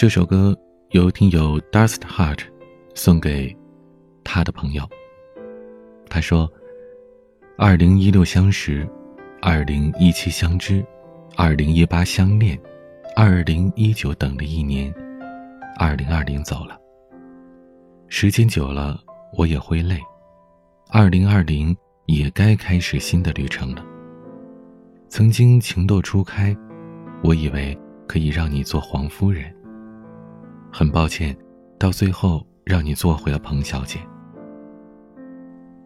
这首歌由听友 Dust Heart 送给他的朋友。他说：“二零一六相识，二零一七相知，二零一八相恋，二零一九等了一年，二零二零走了。时间久了，我也会累。二零二零也该开始新的旅程了。曾经情窦初开，我以为可以让你做黄夫人。很抱歉，到最后让你做回了彭小姐。”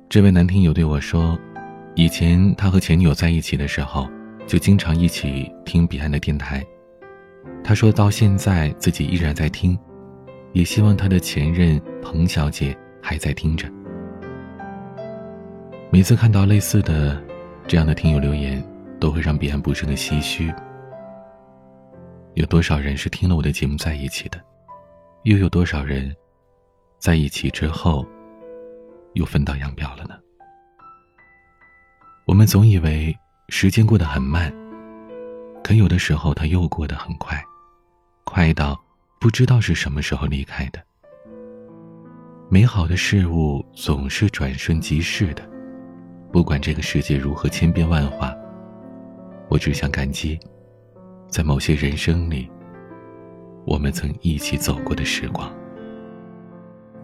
这位男听友对我说：“以前他和前女友在一起的时候，就经常一起听彼岸的电台。他说到现在自己依然在听，也希望他的前任彭小姐还在听着。每次看到类似的这样的听友留言，都会让彼岸不胜的唏嘘。有多少人是听了我的节目在一起的？又有多少人在一起之后？”又分道扬镳了呢。我们总以为时间过得很慢，可有的时候它又过得很快，快到不知道是什么时候离开的。美好的事物总是转瞬即逝的，不管这个世界如何千变万化，我只想感激，在某些人生里，我们曾一起走过的时光。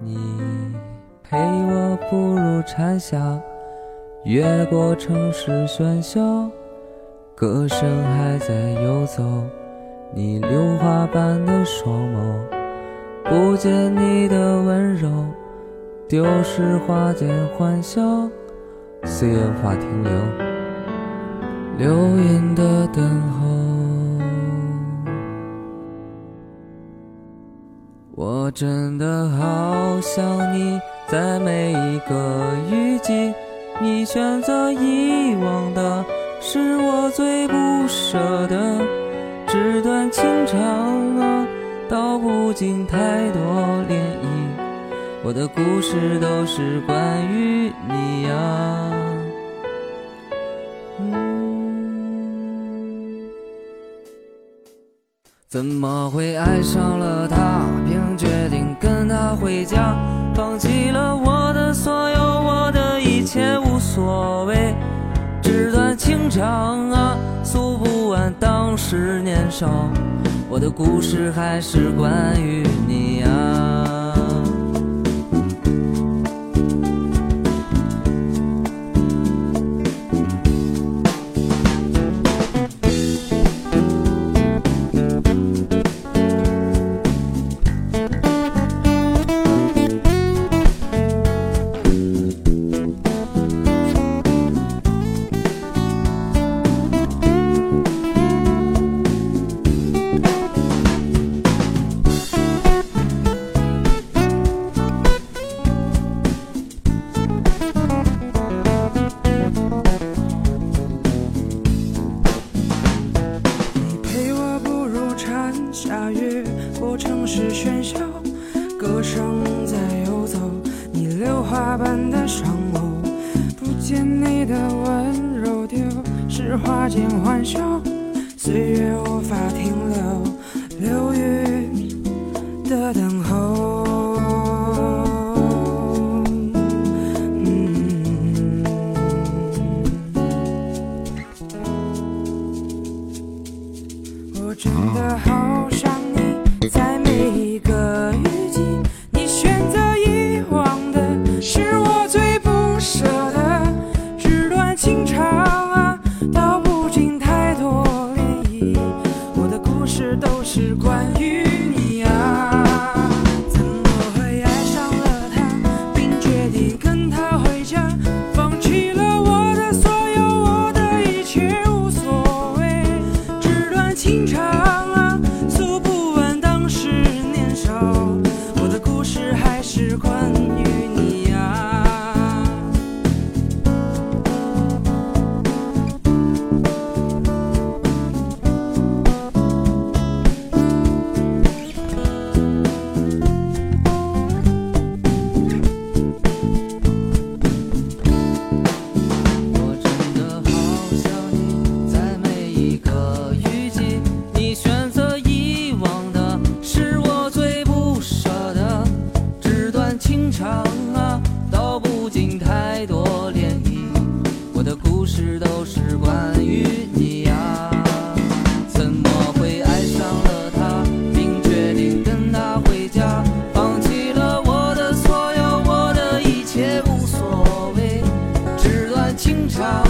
你。陪我步入蝉夏，越过城市喧嚣，歌声还在游走。你榴花般的双眸，不见你的温柔，丢失花间欢笑，岁月无法停留，流云的等候。我真的好想你。在每一个雨季，你选择遗忘的是我最不舍的。纸短情长啊，道不尽太多涟漪。我的故事都是关于你呀。怎么会爱上了他，决定跟他回家？放弃了我的所有，我的一切无所谓。纸短情长啊，诉不完当时年少。我的故事还是关于你啊。花间欢笑，岁月无法停是关于都是关于你呀。怎么会爱上了他并决定跟他回家？放弃了我的所有我的一切无所谓。纸短情长